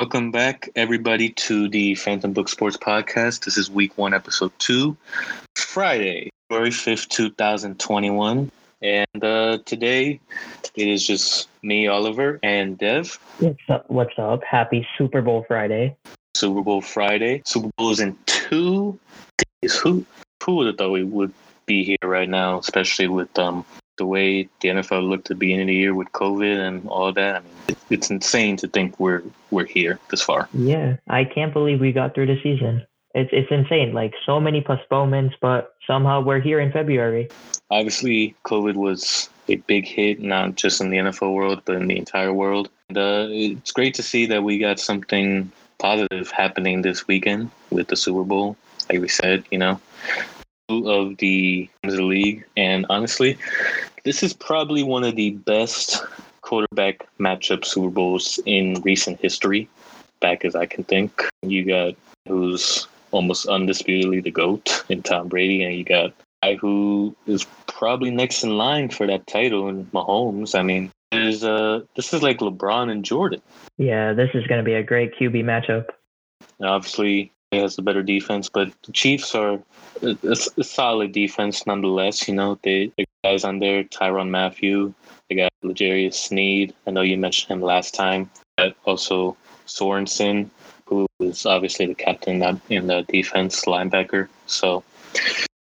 Welcome back, everybody, to the Phantom Book Sports Podcast. This is week one, episode two, Friday, February 5th, 2021. And uh, today it is just me, Oliver, and Dev. What's up? What's up? Happy Super Bowl Friday. Super Bowl Friday. Super Bowl is in two days. Who, who would have thought we would be here right now, especially with um, the way the NFL looked at the beginning of the year with COVID and all that. I mean, it, it's insane to think we're we're here this far. Yeah, I can't believe we got through the season. It's it's insane. Like so many postponements, but somehow we're here in February. Obviously, COVID was a big hit, not just in the NFL world, but in the entire world. And, uh, it's great to see that we got something positive happening this weekend with the Super Bowl. Like we said, you know, of the, the league, and honestly, this is probably one of the best quarterback matchup Super Bowls in recent history, back as I can think. You got who's almost undisputedly the GOAT in Tom Brady, and you got guy who is probably next in line for that title in Mahomes. I mean, there's uh this is a has the better defense, but the Chiefs are a, a, solid defense nonetheless. You know, they the guys on there, Tyrann Mathieu, they got L'Jarius Sneed. I know you mentioned him last time. But also Sorensen, who is obviously the captain in the defense linebacker. So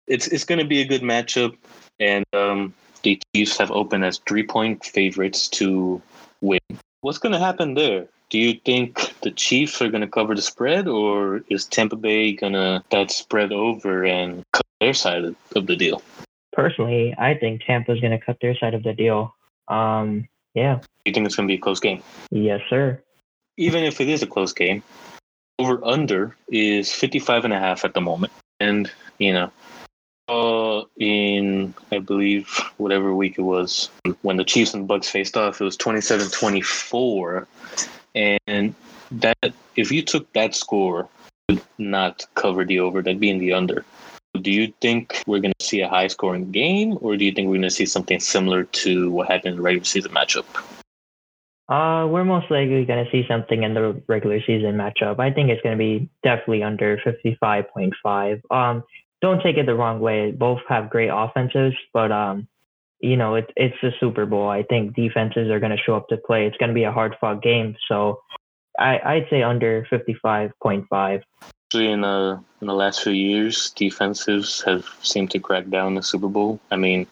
it's it's going to be a good matchup, and um, the Chiefs have opened as three point favorites to win. What's going to happen there? Do you think the Chiefs are going to cover the spread, or is Tampa Bay going to that spread over and cut their side of the deal? Personally, I think Tampa's going to cut their side of the deal. Um, yeah. You think it's going to be a close game? Yes, sir. Even if it is a close game, over under is 55 and a half at the moment. And, you know, uh, in I believe whatever week it was when the Chiefs and Bucks faced off, it was 27-24 and that if you took that score, would not cover the over, that'd be in the under. Do you think we're going to see a high scoring game, or do you think we're going to see something similar to what happened in the regular season matchup? Uh, we're most likely going to see something in the regular season matchup. I think it's going to be definitely under 55.5. Um, don't take it the wrong way. Both have great offenses, but um, you know, it's it's the Super Bowl. I think defenses are going to show up to play. It's going to be a hard fought game. So I, I'd say under 55.5. Actually, in the in the last few years, defenses have seemed to crack down the Super Bowl. I mean,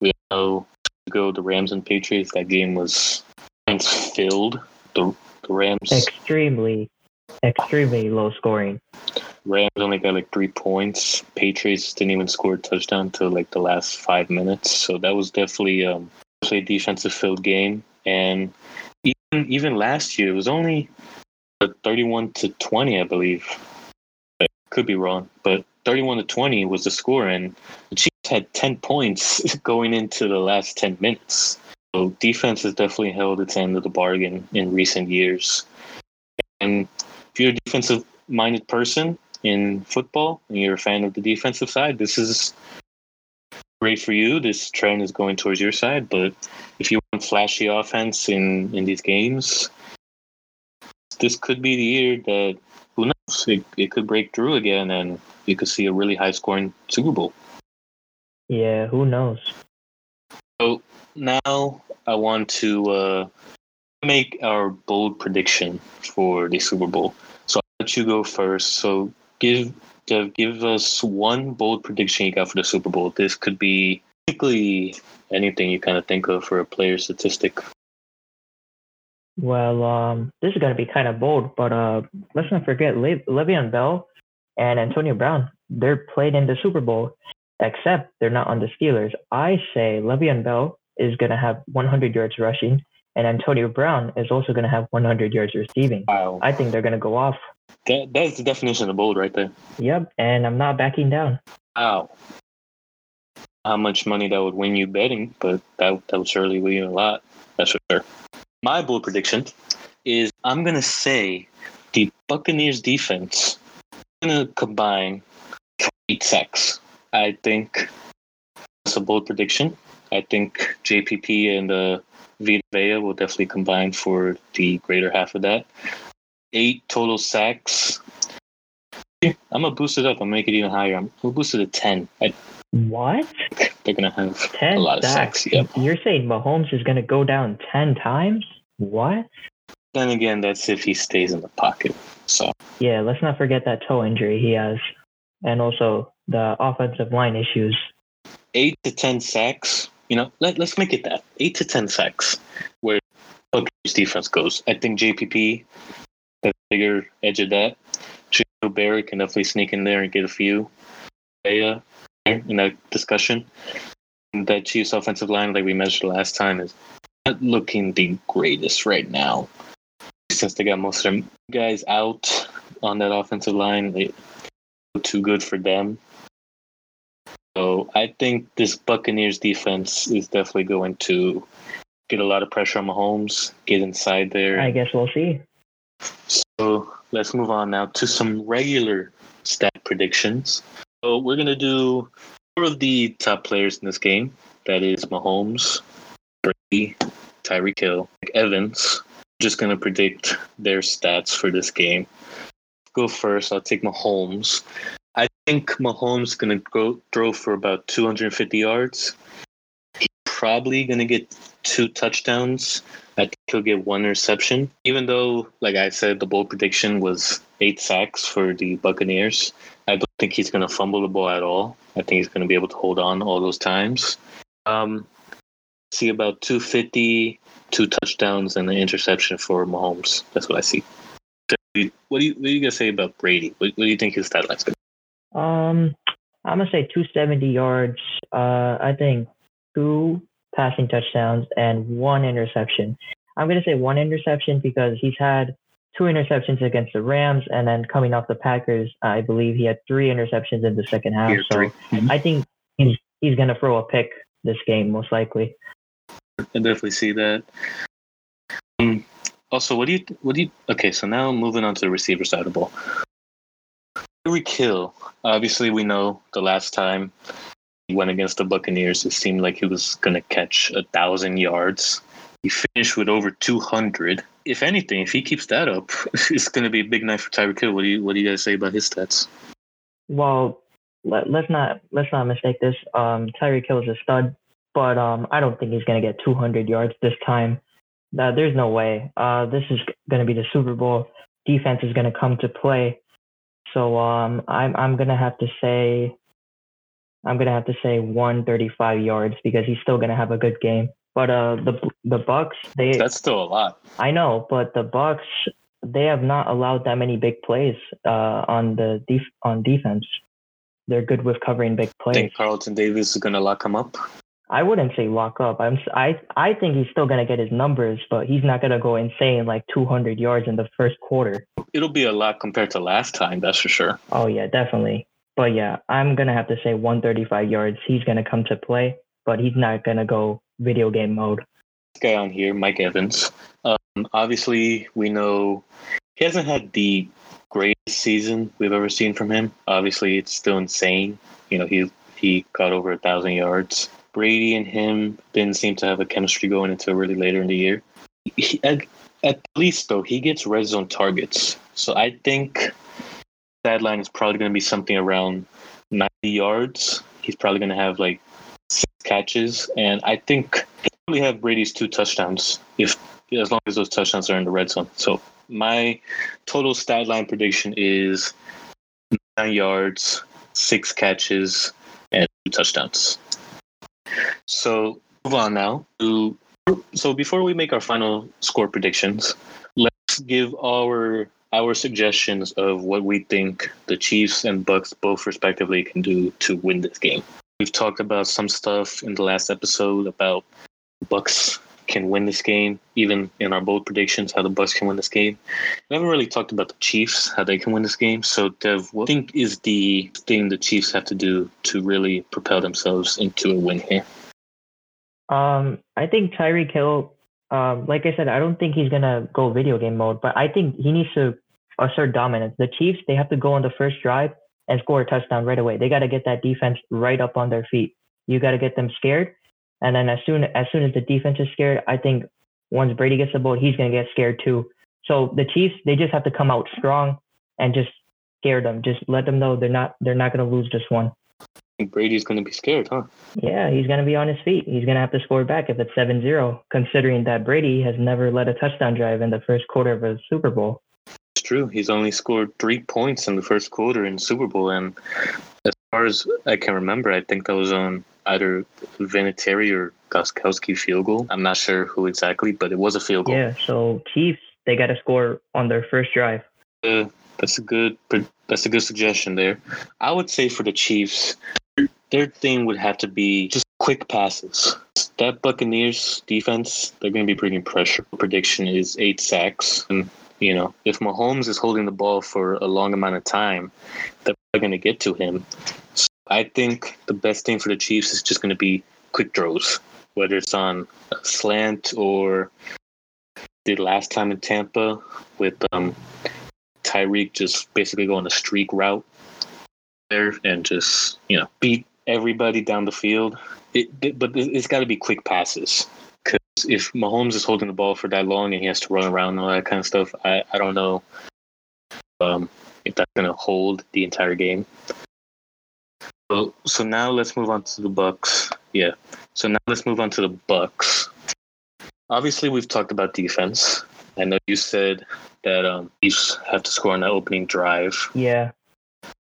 we know ago the Rams and Patriots. That game was filled. The, the Rams extremely, extremely low scoring. Rams only got like three points. Patriots didn't even score a touchdown until like the last five minutes. So that was definitely um, a defensive filled game. And even even last year, it was only thirty-one to twenty, I believe. I could be wrong, but thirty-one to twenty was the score, and the Chiefs had ten points going into the last ten minutes. So defense has definitely held its end of the bargain in recent years. And if you're a defensive minded person, in football and you're a fan of the defensive side, this is great for you. This trend is going towards your side. But if you want flashy offense in, in these games, this could be the year that who knows? It, it could break through again and you could see a really high scoring Super Bowl. Yeah, who knows? So now I want to uh, make our bold prediction for the Super Bowl. So I'll let you go first. So give give us one bold prediction you got for the Super Bowl. This could be basically anything you kind of think of for a player statistic. Well, um, this is going to be kind of bold, but uh, let's not forget Le- Le'Veon Bell and Antonio Brown. They're played in the Super Bowl, except they're not on the Steelers. I say Le'Veon Bell is going to have 100 yards rushing, and Antonio Brown is also going to have 100 yards receiving. Wow. I think they're going to go off. That that's the definition of bold right there. Yep, and I'm not backing down. Wow. How much money that would win you betting, but that that would surely win you a lot. That's for sure. My bold prediction is I'm gonna say the Buccaneers defense is gonna combine eight sacks. I think that's a bold prediction. I think JPP and uh, Vea will definitely combine for the greater half of that. eight total sacks. I'm gonna boost it up. I'm gonna make it even higher. I'm gonna boost it to ten. I, What? they're gonna have Ten a lot of sacks. sacks. Yep. You're saying Mahomes is gonna go down ten times? What? Then again, that's if he stays in the pocket. So Yeah, let's not forget that toe injury he has, and also the offensive line issues. eight to ten sacks. You know, let, let's make it that eight to ten sacks where Buccaneers defense goes. I think JPP, the bigger edge of that. Joe Barrett can definitely sneak in there and get a few. Yeah, in that discussion. That Chiefs offensive line, like we mentioned last time, is not looking the greatest right now. Since they got most of their guys out on that offensive line, they too good for them. So I think this Buccaneers defense is definitely going to get a lot of pressure on Mahomes, get inside there. I guess we'll see. So let's move on now to some regular stat predictions. So we're gonna do four of the top players in this game. That is Mahomes, Brady, Tyreek Hill, Evans. Just gonna predict their stats for this game. Go first. I'll take Mahomes. I think Mahomes gonna go throw for about 250 yards. He's probably gonna get two touchdowns. I think he'll get one interception. Even though, like I said, the bold prediction was eight sacks for the Buccaneers. I don't think he's to fumble the ball at all. I think he's to be able to hold on all those times. Um, see about 250, two touchdowns, and an interception for Mahomes. That's what I see. What do you what do you guys say about Brady? What, what do you think his stat line's to Um, I'm gonna say 270 yards. Uh, I think two passing touchdowns and one interception. I'm gonna say one interception because he's had two interceptions against the Rams, and then coming off the Packers, I believe he had three interceptions in the second half. Year so. Mhm. I think he's he's gonna throw a pick this game most likely. I definitely see that. Um, also, what do you what do you? Okay, so now moving on to the receiver side of the ball. Tyreek Hill. Obviously, we know the last time he went against the Buccaneers, it seemed like he was going to catch a thousand yards. He finished with over two hundred. If anything, if he keeps that up, it's going to be a big night for Tyreek Hill. What do you What do you guys say about his stats? Well, let, let's not let's not mistake this. Um, Tyreek Hill is a stud, but um, I don't think he's gonna get 200 yards this time. Uh, there's no way. Uh, this is gonna be the Super Bowl. Defense is gonna come to play. So um, I'm I'm gonna have to say I'm gonna have to say 135 yards because he's still gonna have a good game. But uh, the the Bucks they That's still a lot. I know, but the Bucks they have not allowed that many big plays uh, on the def- on defense. They're good with covering big I plays. think Carlton Davis is going to lock him up. I wouldn't say lock up. I'm I I think he's still gonna get his numbers, but he's not gonna go insane like 200 yards in the first quarter. It'll be a lot compared to last time, that's for sure. Oh yeah, definitely. But yeah, I'm gonna have to say 135 yards. He's gonna come to play, but he's not gonna go video game mode. This guy on here, Mike Evans. Um, obviously, we know he hasn't had the greatest season we've ever seen from him. Obviously, it's still insane. You know, he he got over a thousand yards. Brady and him didn't seem to have a chemistry going until really later in the year. He, at, at least though, he gets red zone targets. So I think that line is probably going to be something around 90 yards. He's probably going to have like six catches, and I think he'll probably have Brady's two touchdowns if as long as those touchdowns are in the red zone. So my total stat line prediction is nine yards, six catches, and two touchdowns. So move on now so before we make our final score predictions, let's give our our suggestions of what we think the Chiefs and Bucks both respectively can do to win this game. We've talked about some stuff in the last episode about Bucks can win this game, even in our bold predictions, how the Bucks can win this game. We haven't really talked about the Chiefs, how they can win this game. So, Dev, what do you think is the thing the Chiefs have to do to really propel themselves into a win here? Um, I think Tyreek Hill, um, like I said, I don't think he's gonna go video game mode, but I think he needs to assert dominance. The Chiefs, they have to go on the first drive and score a touchdown right away. They got to get that defense right up on their feet. You got to get them scared, and then as soon as soon as the defense is scared, I think once Brady gets the ball, he's gonna get scared too. So the Chiefs, they just have to come out strong and just scare them. Just let them know they're not they're not going to lose this one. Brady's going to be scared, huh? Yeah, he's going to be on his feet. He's going to have to score back if it's 7-0, considering that Brady has never led a touchdown drive in the first quarter of a Super Bowl. It's true. He's only scored three points in the first quarter in Super Bowl, and as far as I can remember, I think that was on either Vinatieri or Gostkowski field goal. I'm not sure who exactly, but it was a field goal. Yeah, so Chiefs, they got to score on their first drive. Uh, that's a good that's a good suggestion there. I would say for the Chiefs, their thing would have to be just quick passes. That Buccaneers defense, they're going to be bringing pressure. Prediction is eight sacks, and you know if Mahomes is holding the ball for a long amount of time, they're going to get to him. I think the best thing for the Chiefs is just going to be quick throws, whether it's on slant or the last time in Tampa with um, Tyreek just basically going a streak route there and just you know beat everybody down the field. It, it, but it's got to be quick passes because if Mahomes is holding the ball for that long and he has to run around and all that kind of stuff, I, I don't know um, if that's going to hold the entire game. So, so now let's move on to the Bucks. Yeah. So now let's move on to the Bucks. Obviously, we've talked about defense. I know you said that um, Chiefs have to score on that opening drive. Yeah.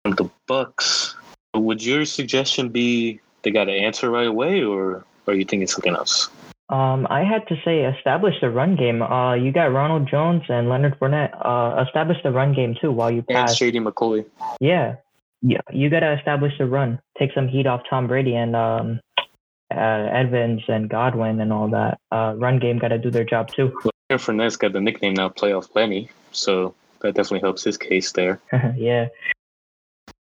The Bucks. Would your suggestion be they got to answer right away, or are you thinking something else? Um, I had to say establish the run game. Uh, you got Ronald Jones and Leonard Fournette. Uh, establish the run game too while you pass. And Shady McCoy. Yeah, yeah. You got to establish the run. Take some heat off Tom Brady and um, uh, Evans and Godwin and all that. Uh, run game got to do their job too. Well, Fournette's got the nickname now, Playoff Lenny, so that definitely helps his case there. yeah.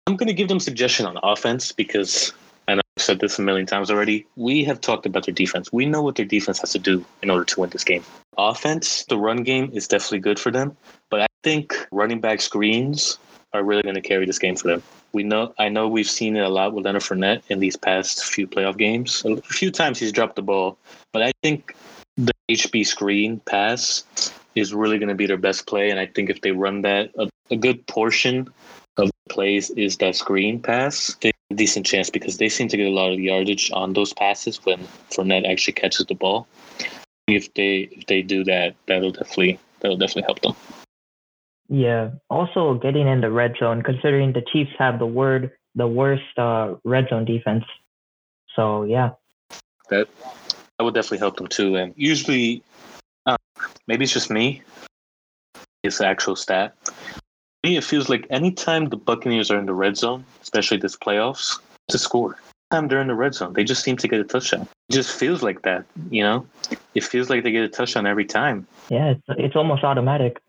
I'm going to give them suggestion on offense because I know I've said this a million times already. We have talked about their defense. We know what their defense has to do in order to win this game. Offense, the run game is definitely good for them, but I think running back screens are really going to carry this game for them. We know, I know we've seen it a lot with Leonard Fournette in these past few playoff games. A few times he's dropped the ball, but I think the HB screen pass is really going to be their best play. And I think if they run that, a, a good portion of the plays is that screen pass. They have a decent chance because they seem to get a lot of yardage on those passes when Fournette actually catches the ball. If they if they do that, that'll definitely that'll definitely help them. Yeah. Also, getting in the red zone, considering the Chiefs have the word the worst uh, red zone defense. So yeah. That that would definitely help them too. And usually, uh, maybe it's just me. It's the actual stat me, it feels like anytime the Buccaneers are in the red zone, especially this playoffs, to score. Time they're in the red zone, they just seem to get a touchdown. It just feels like that, you know. It feels like they get a touchdown every time. Yeah, it's, it's almost automatic.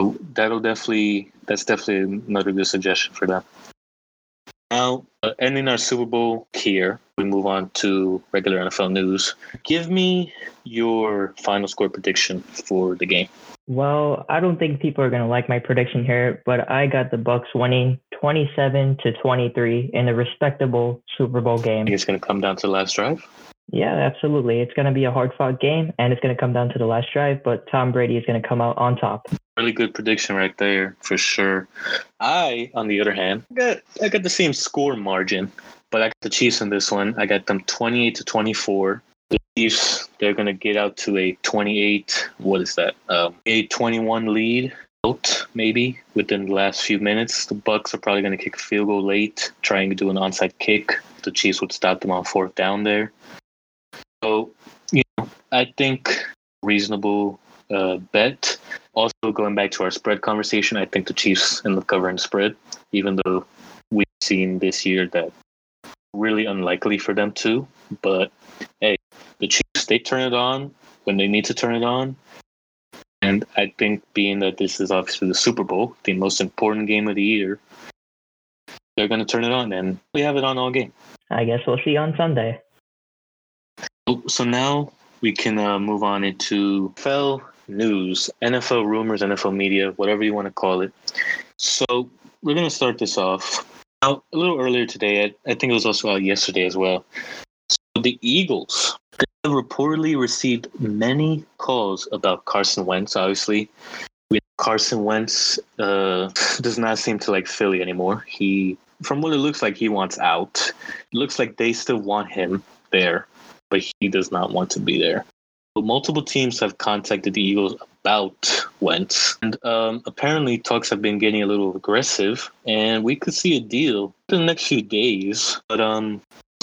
So that'll definitely that's definitely another good suggestion for them. Now, uh, ending our Super Bowl here, we move on to regular NFL news. Give me your final score prediction for the game. Well, I don't think people are going to like my prediction here, but I got the Bucks winning 27 to 23 in a respectable Super Bowl game. it's going to come down to the last drive? Yeah, absolutely. It's going to be a hard fought game and it's going to come down to the last drive, but Tom Brady is going to come out on top. Really good prediction right there, for sure. I, on the other hand, I got, I got the same score margin, but I got the Chiefs in this one. I got them 28 to 24. The Chiefs, they're to get out to a 28, what is that? Um, a 21 lead maybe within the last few minutes. The Bucks are probably going to kick a field goal late, trying to do an onside kick. The Chiefs would stop them on fourth down there. So, you know, I think reasonable uh, bet. Also, going back to our spread conversation, I think the Chiefs end up covering spread, even though we've seen this year that really unlikely for them to. But hey, the Chiefs they turn it on when they need to turn it on. And I think being that this is obviously the Super Bowl, the most important game of the year, they're going to turn it on, and we have it on all game. I guess we'll see you on Sunday. So now we can uh, move on into NFL news, NFL rumors, NFL media, whatever you want to call it. So we're going to start this off. Now, a little earlier today, I, I think it was also out yesterday as well. So the Eagles have reportedly received many calls about Carson Wentz, obviously. with Carson Wentz uh, does not seem to like Philly anymore. He, from what it looks like, he wants out. It looks like they still want him there, but he does not want to be there. But multiple teams have contacted the Eagles about Wentz, and um, apparently talks have been getting a little aggressive, and we could see a deal in the next few days. But um,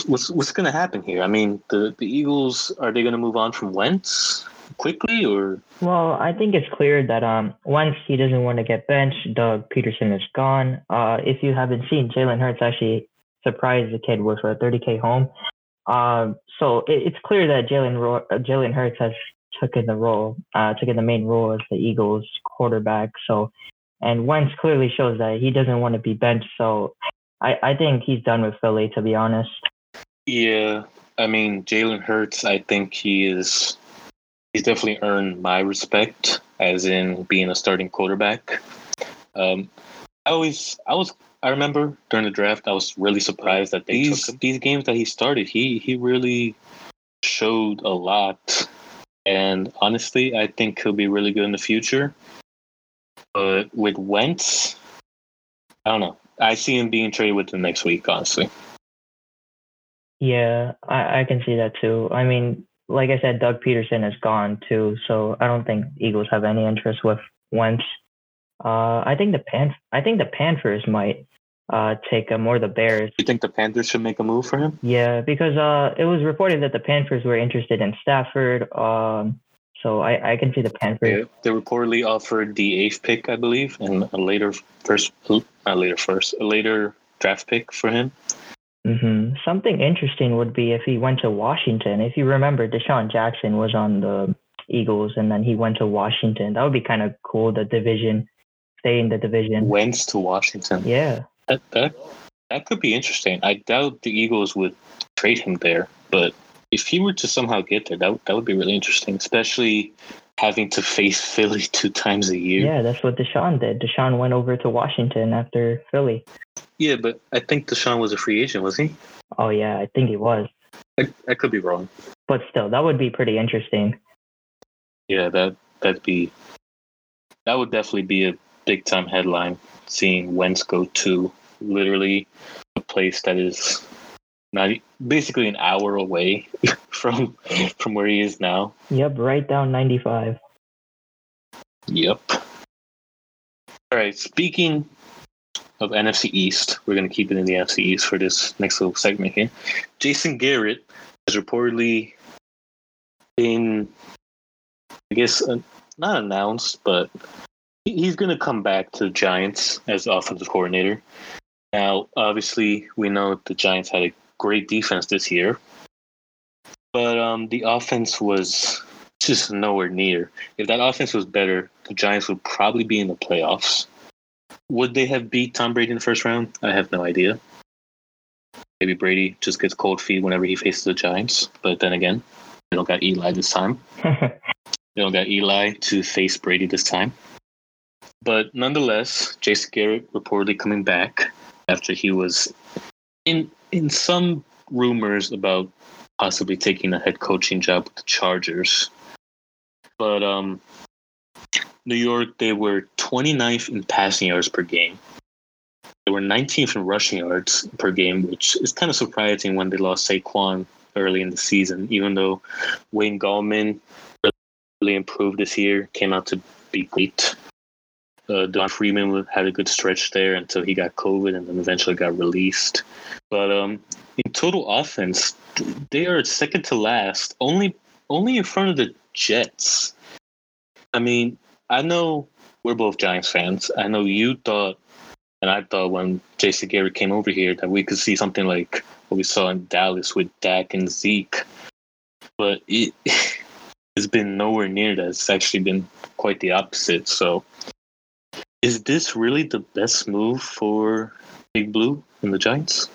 what's what's going to happen here? I mean, the the Eagles are they going to move on from Wentz? quickly or well i think it's clear that um once he doesn't want to get benched doug pederson is gone uh if you haven't seen jalen hurts actually surprised the kid with a 30k home um so it, it's clear that jalen Ro- uh, jalen hurts has taken the role uh taken the main role as the eagles quarterback so and Wentz clearly shows that he doesn't want to be benched so I, I think he's done with Philly, to be honest. Yeah, I mean Jalen Hurts. I think he is he's definitely earned my respect as in being a starting quarterback. Um, I always, I was, I remember during the draft, I was really surprised that these these games that he started, he he really showed a lot, and honestly, I think he'll be really good in the future. But with Wentz, I don't know. I see him being traded with the next week, honestly. Yeah, I, I can see that too. I mean, like I said, Doug Pederson is gone too, so I don't think Eagles have any interest with Wentz. Uh, I think the Pan, I think the Panthers might uh, take a more the Bears. You think the Panthers should make a move for him? Yeah, because uh, it was reported that the Panthers were interested in Stafford. Um, so I, I can see the Panthers. Yeah, they reportedly offered the eighth pick, I believe, and a later first, not later first, a later draft pick for him. Mm-hmm. Something interesting would be if he went to Washington. If you remember, DeSean Jackson was on the Eagles, and then he went to Washington. That would be kind of cool. The division, stay in the division. Went to Washington. Yeah, that that that could be interesting. I doubt the Eagles would trade him there, but if he were to somehow get there, that that would be really interesting, especially having to face Philly two times a year. Yeah, that's what DeSean did. DeSean went over to Washington after Philly. Yeah, but I think DeSean was a free agent, was he? Oh yeah, I think he was. I, I could be wrong. But still, that would be pretty interesting. Yeah, that that'd be that would definitely be a big time headline. Seeing Wentz go to literally a place that is not basically an hour away from from where he is now. Yep, right down ninety five. Yep. All right. Speaking of NFC East. We're going to keep it in the NFC East for this next little segment here. Jason Garrett has reportedly been, I guess, uh, not announced, but he's going to come back to the Giants as offensive coordinator. Now, obviously, we know the Giants had a great defense this year, but um, the offense was just nowhere near. If that offense was better, the Giants would probably be in the playoffs. Would they have beat Tom Brady in the first round? I have no idea. Maybe Brady just gets cold feet whenever he faces the Giants. But then again, they don't got Eli this time. they don't got Eli to face Brady this time. But nonetheless, Jason Garrett reportedly coming back after he was in in some rumors about possibly taking a head coaching job with the Chargers. But um, New York, they were 29th in passing yards per game. They were 19th in rushing yards per game, which is kind of surprising when they lost Saquon early in the season, even though Wayne Gallman really improved this year, came out to be great. Uh, Don Freeman had a good stretch there until he got COVID and then eventually got released. But um, in total offense, they are second to last, only only in front of the Jets. I mean, I know we're both Giants fans. I know you thought, and I thought when Jason Garrett came over here that we could see something like what we saw in Dallas with Dak and Zeke, but it has been nowhere near that. It's actually been quite the opposite. So, is this really the best move for Big Blue and the Giants?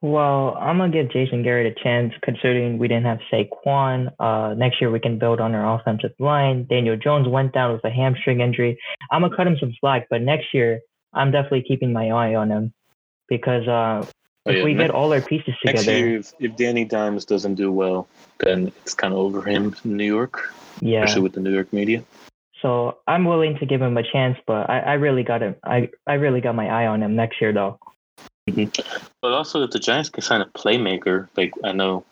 Well, I'm gonna give Jason Garrett a chance, considering we didn't have Saquon. Uh, next year we can build on our offensive line. Daniel Jones went down with a hamstring injury. I'm gonna cut him some slack, but next year I'm definitely keeping my eye on him because uh, oh, if yeah. we get all our pieces together. Next year, if, if Danny Dimes doesn't do well, then it's kind of over him in New York. Yeah, especially with the New York media. So I'm willing to give him a chance, but I, I really got him. I, I really got my eye on him next year, though. Mm-hmm. But also, if the Giants can sign a playmaker, like I know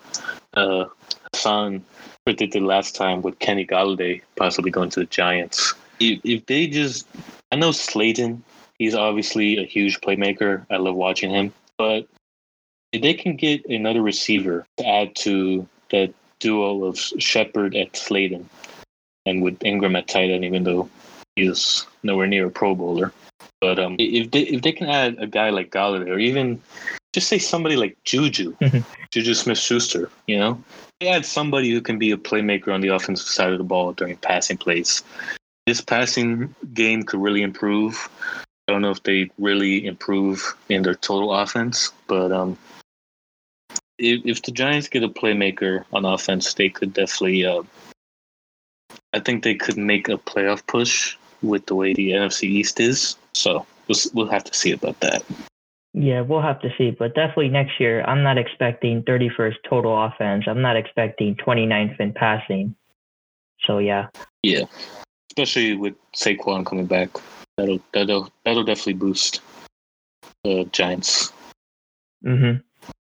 uh, Hassan predicted last time with Kenny Golladay possibly going to the Giants. If, if they just, I know Slayton, he's obviously a huge playmaker. I love watching him. But if they can get another receiver to add to that duo of Shepard and Slayton, and with Ingram at tight end, even though he's nowhere near a Pro Bowler. But um, if they if they can add a guy like Golladay, or even just say somebody like Juju, Juju Smith Schuster, you know, they add somebody who can be a playmaker on the offensive side of the ball during passing plays. This passing game could really improve. I don't know if they really improve in their total offense, but um, if, if the Giants get a playmaker on offense, they could definitely. Uh, I think they could make a playoff push with the way the NFC East is. So we'll we'll have to see about that. Yeah, we'll have to see. But definitely next year, I'm not expecting 31st total offense. I'm not expecting 29th in passing. So yeah. Yeah, especially with Saquon coming back, that'll that'll that'll definitely boost the Giants. Mm-hmm.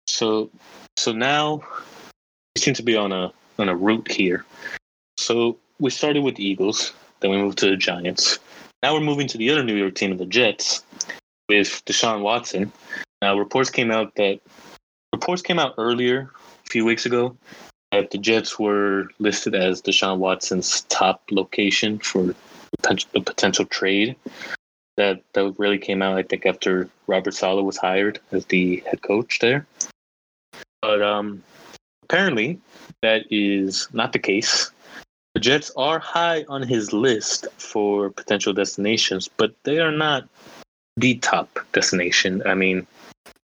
So so now we seem to be on a on a route here. So we started with the Eagles, then we moved to the Giants. Now we're moving to the other New York team, the Jets, with Deshaun Watson. Now reports came out that reports came out earlier, a few weeks ago, that the Jets were listed as Deshaun Watson's top location for a potential trade. That that really came out, I think, after Robert Saleh was hired as the head coach there. But um, apparently, that is not the case. The Jets are high on his list for potential destinations, but they are not the top destination. I mean,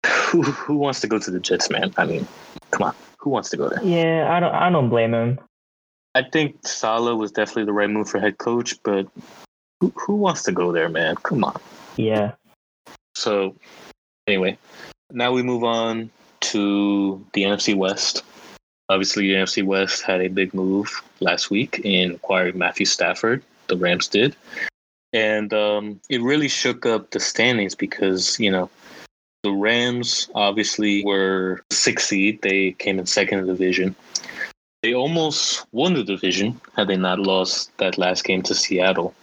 who who wants to go to the Jets, man? I mean, come on, who wants to go there? Yeah, I don't I don't blame him. I think Saleh was definitely the right move for head coach, but who who wants to go there, man? Come on. Yeah. So, anyway, now we move on to the NFC West. Obviously, the NFC West had a big move last week in acquiring Matthew Stafford. The Rams did. And um, it really shook up the standings because, you know, the Rams obviously were sixth seed. They came in second in the division. They almost won the division had they not lost that last game to Seattle.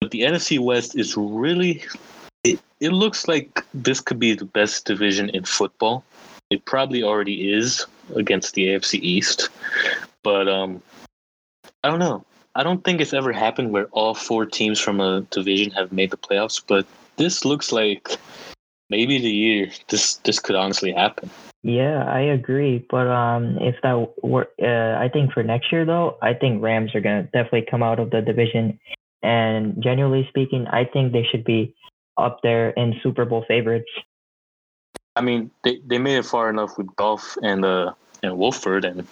But the NFC West is really, it, it looks like this could be the best division in football. It probably already is against the AFC East. But um, I don't know. I don't think it's ever happened where all four teams from a division have made the playoffs, but this looks like maybe the year this this could honestly happen. Yeah, I agree. But um, if that were, uh, I think for next year though, I think Rams are gonna definitely come out of the division. And generally speaking, I think they should be up there in Super Bowl favorites. I mean, they, they made it far enough with Goff and uh and Wolford, and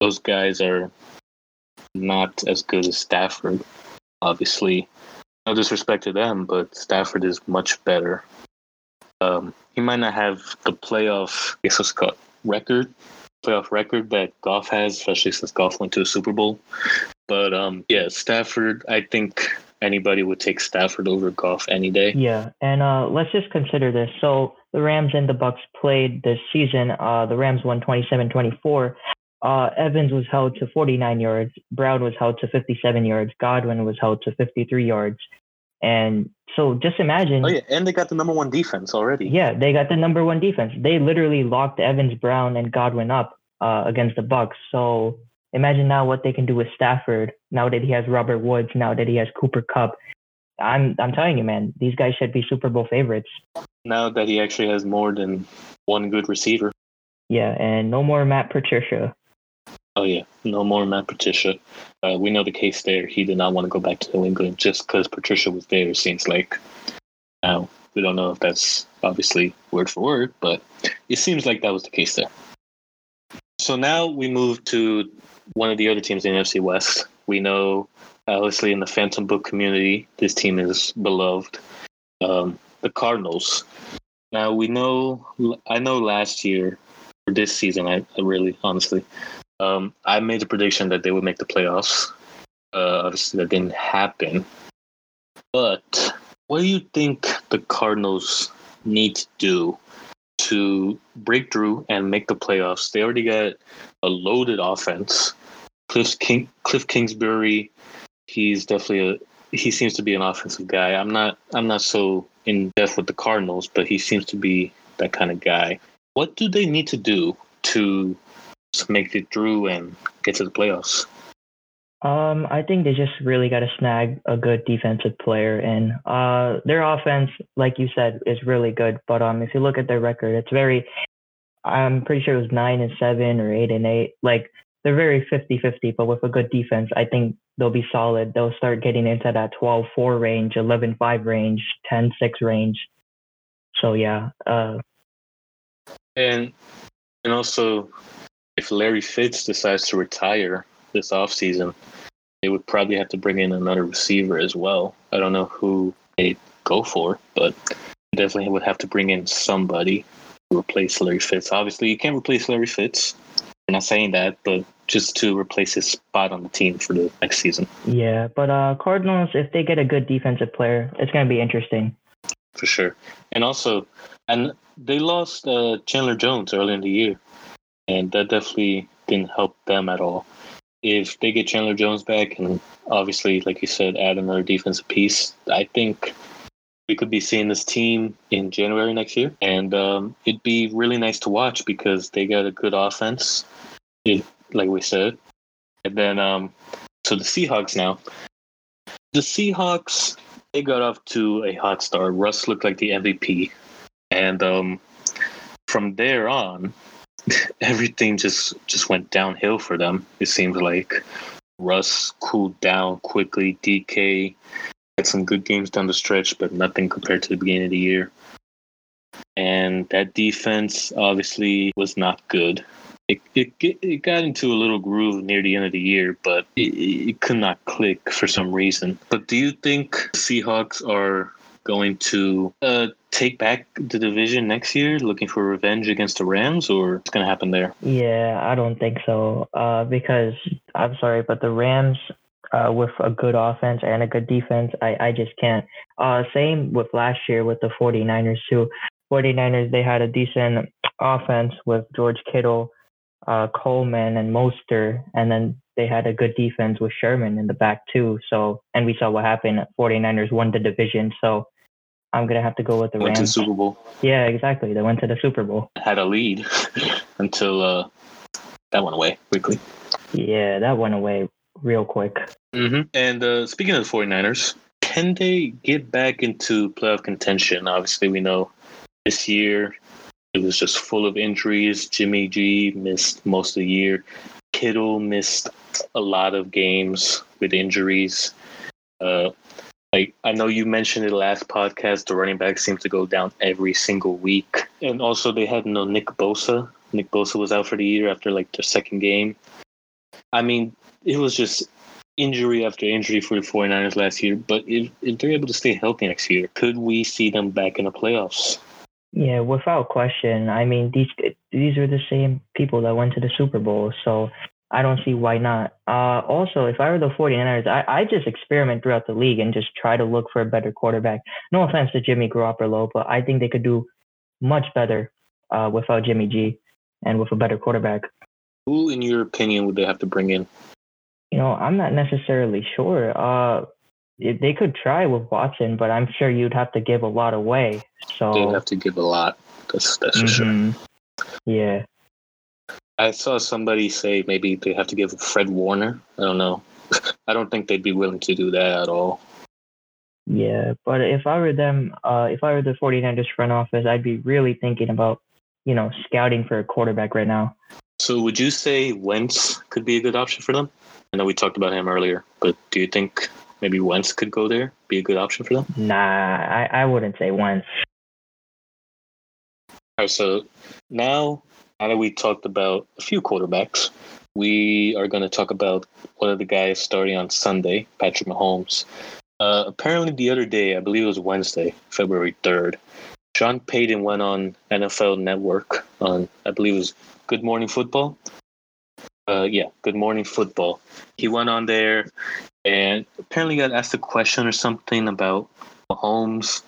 those guys are not as good as Stafford. Obviously, no disrespect to them, but Stafford is much better. Um, he might not have the playoff, what's called record, playoff record that Goff has, especially since Goff went to a Super Bowl. But um, yeah, Stafford, I think anybody would take Stafford over Goff any day. Yeah, and uh, let's just consider this. So the Rams and the Bucks played this season. Uh, the Rams won 27-24. Uh, Evans was held to 49 yards. Brown was held to 57 yards. Godwin was held to 53 yards. And so just imagine. Oh yeah, and they got the number one defense already. Yeah, they got the number one defense. They literally locked Evans, Brown, and Godwin up uh, against the Bucks. So imagine now what they can do with Stafford now that he has Robert Woods, now that he has Cooper Kupp. I'm I'm telling you, man, these guys should be Super Bowl favorites. Now that he actually has more than one good receiver. Yeah, and no more Matt Patricia. Oh yeah, no more Matt Patricia. Uh, we know the case there. He did not want to go back to New England just because Patricia was there. It seems like. Now we don't know if that's obviously word for word, but it seems like that was the case there. So now we move to one of the other teams in the NFC West. We know, obviously, in the Phantom Book community, this team is beloved. Um, the Cardinals. Now we know. I know last year or this season. I, I really, honestly, um, I made the prediction that they would make the playoffs. Uh, obviously, that didn't happen. But what do you think the Cardinals need to do to break through and make the playoffs? They already got a loaded offense. Cliff King, Cliff Kingsbury, he's definitely a he seems to be an offensive guy. I'm not I'm not so in depth with the Cardinals, but he seems to be that kind of guy. What do they need to do to make it through and get to the playoffs? Um, I think they just really got to snag a good defensive player, and uh, their offense, like you said, is really good. But um, if you look at their record, it's very. I'm pretty sure it was nine and seven or eight and eight. Like they're very 50-50, but with a good defense, I think they'll be solid. They'll start getting into that 12-4 range, 11-5 range, 10-6 range. So yeah. Uh, and and also, if Larry Fitz decides to retire this offseason, they would probably have to bring in another receiver as well. I don't know who they go for, but definitely would have to bring in somebody to replace Larry Fitz. Obviously, you can't replace Larry Fitz. I'm not saying that, but just to replace his spot on the team for the next season. Yeah, but uh, Cardinals, if they get a good defensive player, it's going to be interesting. For sure. And also, and they lost uh, Chandler Jones early in the year, and that definitely didn't help them at all if they get Chandler Jones back and obviously, like you said, add another defensive piece, I think we could be seeing this team in January next year. And um, it'd be really nice to watch because they got a good offense, like we said. And then, um, so the Seahawks now. The Seahawks, they got off to a hot start. Russ looked like the MVP. And um, from there on, everything just just went downhill for them. It seems like Russ cooled down quickly. DK had some good games down the stretch, but nothing compared to the beginning of the year. And that defense obviously was not good. It, it, it got into a little groove near the end of the year, but it, it could not click for some reason. But do you think Seahawks are going to uh, take back the division next year, looking for revenge against the Rams, or what's going to happen there? Yeah, I don't think so. Uh, because I'm sorry, but the Rams, uh, with a good offense and a good defense, I, I just can't. Uh, same with last year with the 49ers, too. 49ers, they had a decent offense with George Kittle, uh, Coleman, and Mostert. and then they had a good defense with Sherman in the back, too. So, and we saw what happened. 49ers won the division. So, I'm gonna have to go with the went Rams. to the Super Bowl. Yeah, exactly. They went to the Super Bowl. Had a lead until uh, that went away quickly. Yeah, that went away real quick. Mm-hmm. And uh, speaking of the 49ers, can they get back into playoff contention? Obviously, we know this year it was just full of injuries. Jimmy G missed most of the year. Kittle missed a lot of games with injuries. Uh, like I know you mentioned the last podcast, the running back seems to go down every single week, and also they had no Nick Bosa. Nick Bosa was out for the year after like the second game. I mean, it was just injury after injury for the 49ers last year. But if, if they're able to stay healthy next year, could we see them back in the playoffs? Yeah, without question. I mean, these these are the same people that went to the Super Bowl, so I don't see why not. Uh, also, if I were the 49ers, I, I just experiment throughout the league and just try to look for a better quarterback. No offense to Jimmy Garoppolo, but I think they could do much better uh, without Jimmy G and with a better quarterback. Who, in your opinion, would they have to bring in? You know, I'm not necessarily sure. Uh, they could try with Watson, but I'm sure you'd have to give a lot away. So they'd have to give a lot. That's that's for mm-hmm. sure. Yeah. I saw somebody say maybe they have to give Fred Warner. I don't know. I don't think they'd be willing to do that at all. Yeah, but if I were them, uh, if I were the 49ers front office, I'd be really thinking about, you know, scouting for a quarterback right now. So would you say Wentz could be a good option for them? I know we talked about him earlier, but do you think maybe Wentz could go there, be a good option for them? Nah, I, I wouldn't say Wentz. All right, so now now that we talked about a few quarterbacks, we are going to talk about one of the guys starting on Sunday, Patrick Mahomes. Uh, apparently, the other day, I believe it was Wednesday, February 3rd, Sean Payton went on NFL Network on, I believe it was Good Morning Football. Uh, yeah, Good Morning Football. He went on there and apparently got asked a question or something about Mahomes,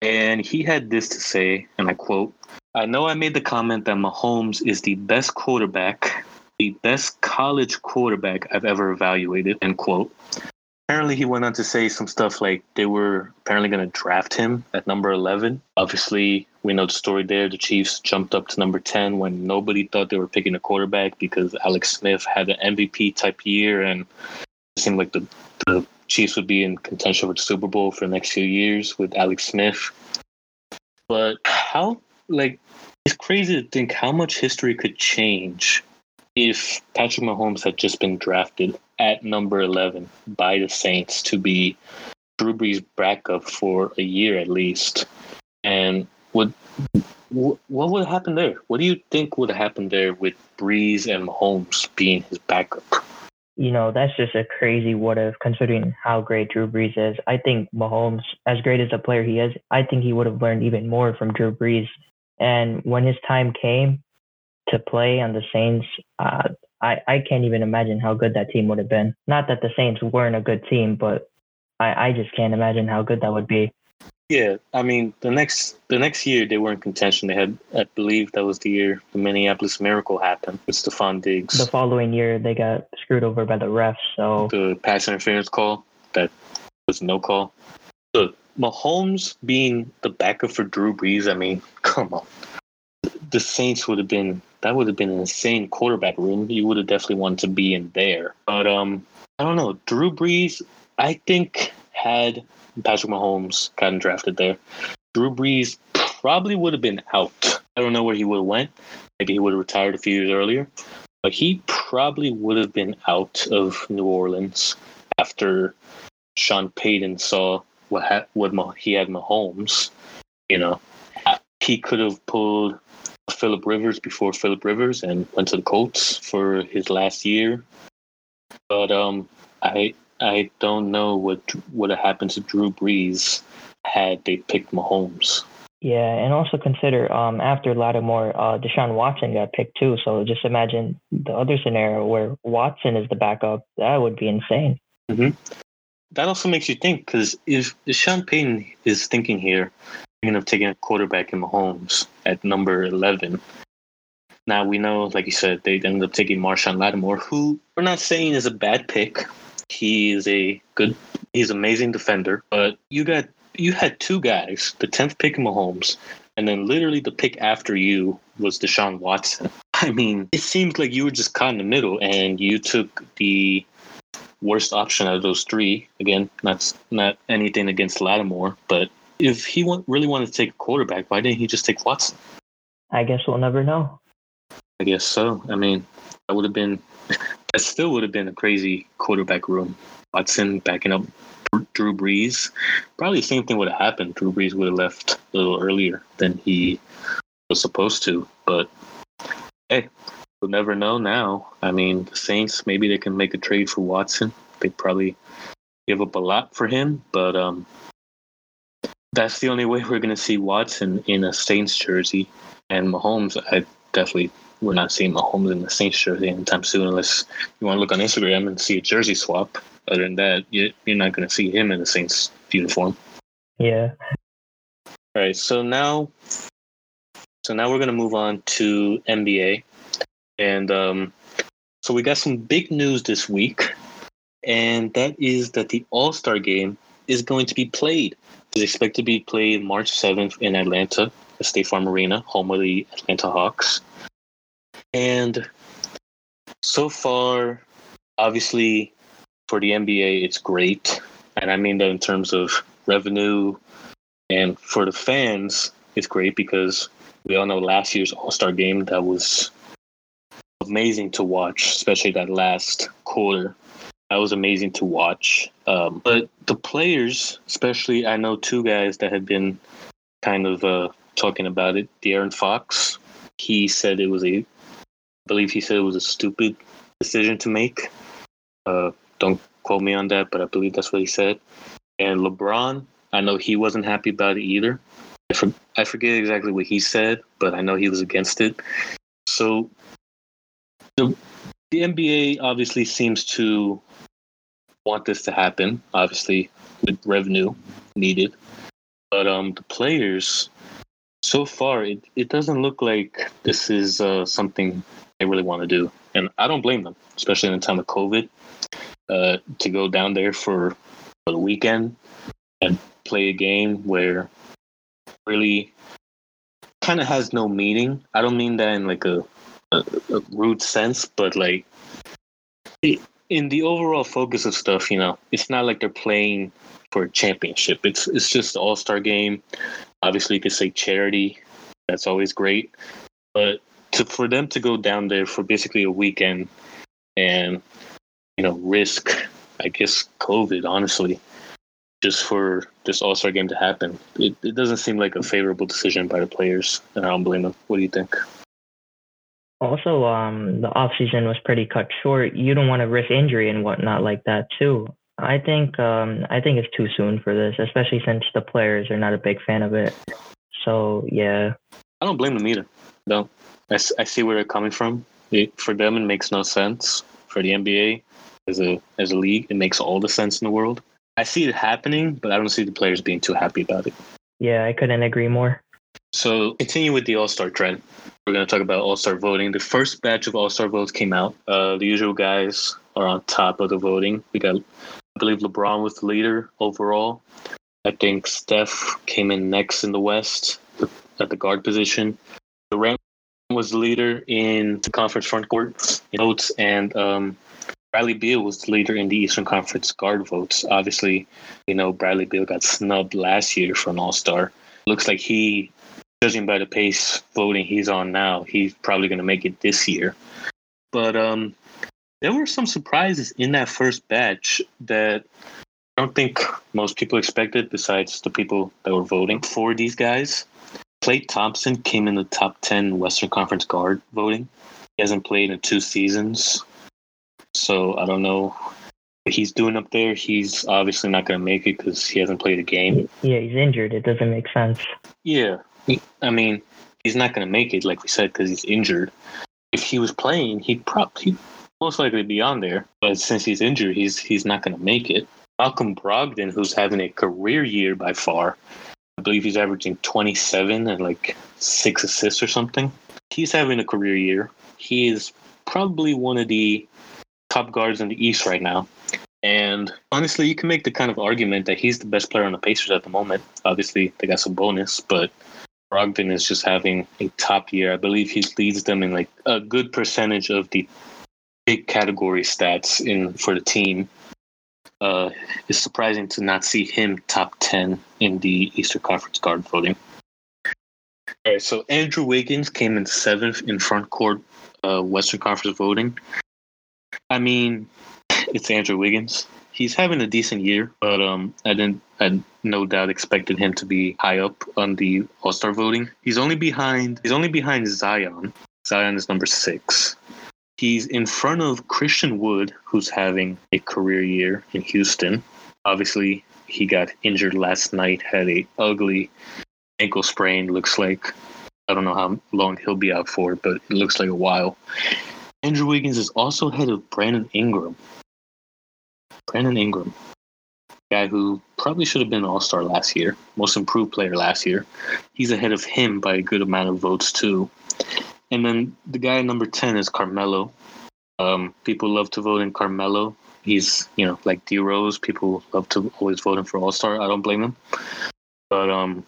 and he had this to say, and I quote: "I know I made the comment that Mahomes is the best quarterback, the best college quarterback I've ever evaluated." End quote. Apparently, he went on to say some stuff like they were apparently going to draft him at number 11. Obviously, we know the story there. The Chiefs jumped up to number 10 when nobody thought they were picking a quarterback because Alex Smith had an MVP type year and it seemed like the, the Chiefs would be in contention for the Super Bowl for the next few years with Alex Smith. But how, like, it's crazy to think how much history could change if Patrick Mahomes had just been drafted at number 11 by the Saints to be Drew Brees' backup for a year at least. And what what would have happened there? What do you think would have happened there with Brees and Mahomes being his backup? You know, that's just a crazy what if considering how great Drew Brees is. I think Mahomes, as great as a player he is, I think he would have learned even more from Drew Brees. And when his time came to play on the Saints, uh, I, I can't even imagine how good that team would have been. Not that the Saints weren't a good team, but I, I just can't imagine how good that would be. Yeah, I mean the next the next year they were in contention. They had, I believe, that was the year the Minneapolis Miracle happened with Stefon Diggs. The following year they got screwed over by the refs. So the pass interference call that was no call. The Mahomes being the backup for Drew Brees. I mean, come on, the Saints would have been that would have been an insane quarterback room. You would have definitely wanted to be in there. But um, I don't know. Drew Brees, I think, had Patrick Mahomes gotten drafted there, Drew Brees probably would have been out. I don't know where he would have went. Maybe he would have retired a few years earlier. But he probably would have been out of New Orleans after Sean Payton saw what ha- what he had Mahomes. You know, he could have pulled Philip Rivers before Philip Rivers and went to the Colts for his last year. But um, I I don't know what would have happened to Drew Brees had they picked Mahomes. Yeah, and also consider um, after Lattimore, uh, Deshaun Watson got picked too. So just imagine the other scenario where Watson is the backup. That would be insane. Mm-hmm. That also makes you think because if, Sean Payton is thinking here, of taking a quarterback in Mahomes at number 11. Now we know, like you said, they ended up taking Marshon Lattimore, who we're not saying is a bad pick. He is a good, he's amazing defender. But you got you had two guys, the tenth pick in Mahomes, and then literally the pick after you was Deshaun Watson. I mean, it seems like you were just caught in the middle, and you took the worst option out of those three. Again, not not anything against Lattimore, but if he want, really wanted to take a quarterback, why didn't he just take Watson? I guess we'll never know. I guess so. I mean, that would have been, that still would have been a crazy quarterback room. Watson backing up Drew Brees. Probably the same thing would have happened. Drew Brees would have left a little earlier than he was supposed to. But hey, we'll never know now. I mean, the Saints, maybe they can make a trade for Watson. They'd probably give up a lot for him, but um, that's the only way we're going to see Watson in a Saints jersey. And Mahomes, I definitely we're not seeing Mahomes in the Saints jersey anytime soon, unless you want to look on Instagram and see a jersey swap. Other than that, you're not going to see him in the Saints uniform. Yeah. All right. So now, so now we're going to move on to NBA, and um, so we got some big news this week, and that is that the All Star game is going to be played is expected to be played March 7th in Atlanta at State Farm Arena, home of the Atlanta Hawks. And so far, obviously, for the NBA, it's great. And I mean that in terms of revenue. And for the fans, it's great because we all know last year's All Star game that was amazing to watch, especially that last quarter that was amazing to watch. Um, but the players, especially, I know two guys that have been kind of uh, talking about it. De'Aaron Fox, he said it was a, I believe he said it was a stupid decision to make. Uh, don't quote me on that, but I believe that's what he said. And LeBron, I know he wasn't happy about it either. I, for, I forget exactly what he said, but I know he was against it. So the the NBA obviously seems to want this to happen, obviously, with revenue needed. But um, the players, so far, it, it doesn't look like this is uh, something they really want to do. And I don't blame them, especially in the time of COVID, uh, to go down there for, for the weekend and play a game where really kind of has no meaning. I don't mean that in like a, a, rude sense, but like in the overall focus of stuff, you know, it's not like they're playing for a championship. It's it's just all star game. Obviously, you could say charity. That's always great, but to for them to go down there for basically a weekend and you know risk, I guess COVID. Honestly, just for this All Star game to happen. It, it doesn't seem like a favorable decision by the players, and I don't blame them. What do you think? Also, um, the off season was pretty cut short. You don't want to risk injury and whatnot like that too. I think um, I think it's too soon for this, especially since the players are not a big fan of it. So yeah, I don't blame them either. No, I, I see where they're coming from. It, for them, it makes no sense. For the NBA as a as a league, it makes all the sense in the world. I see it happening, but I don't see the players being too happy about it. Yeah, I couldn't agree more. So, continue with the All Star trend. We're going to talk about All Star voting. The first batch of All Star votes came out. Uh, the usual guys are on top of the voting. We got, I believe, LeBron was the leader overall. I think Steph came in next in the West at the guard position. Durant was the leader in the conference front court votes, and um, Bradley Beal was the leader in the Eastern Conference guard votes. Obviously, you know, Bradley Beal got snubbed last year for an All Star. Looks like he, judging by the pace voting he's on now, he's probably going to make it this year. But um, there were some surprises in that first batch that I don't think most people expected, besides the people that were voting for these guys. Klay Thompson came in the top 10 Western Conference guard voting. He hasn't played in two seasons. So I don't know what he's doing up there. He's obviously not going to make it because he hasn't played a game. Yeah, he's injured. It doesn't make sense. Yeah. I mean, he's not going to make it, like we said, because he's injured. If he was playing, he'd probably most likely be on there. But since he's injured, he's he's not going to make it. Malcolm Brogdon, who's having a career year by far, I believe he's averaging 27 and like six assists or something. He's having a career year. He is probably one of the top guards in the East right now. And honestly, you can make the kind of argument that he's the best player on the Pacers at the moment. Obviously, they got Sabonis, but Brogdon is just having a top year. I believe he leads them in like a good percentage of the big category stats in for the team. Uh, it's surprising to not see him top 10 in the Eastern Conference guard voting. All right, so Andrew Wiggins came in seventh in front court uh, Western Conference voting. I mean, it's Andrew Wiggins. He's having a decent year, but um, I didn't, I no doubt expected him to be high up on the All Star voting. He's only behind, he's only behind Zion. Zion is number six. He's in front of Christian Wood, who's having a career year in Houston. Obviously, he got injured last night, had a ugly ankle sprain. Looks like I don't know how long he'll be out for, but it looks like a while. Andrew Wiggins is also ahead of Brandon Ingram. Brandon Ingram, guy who probably should have been All Star last year, most improved player last year. He's ahead of him by a good amount of votes too. And then the guy number ten is Carmelo. Um, people love to vote in Carmelo. He's you know like D Rose. People love to always vote him for All Star. I don't blame them. But um,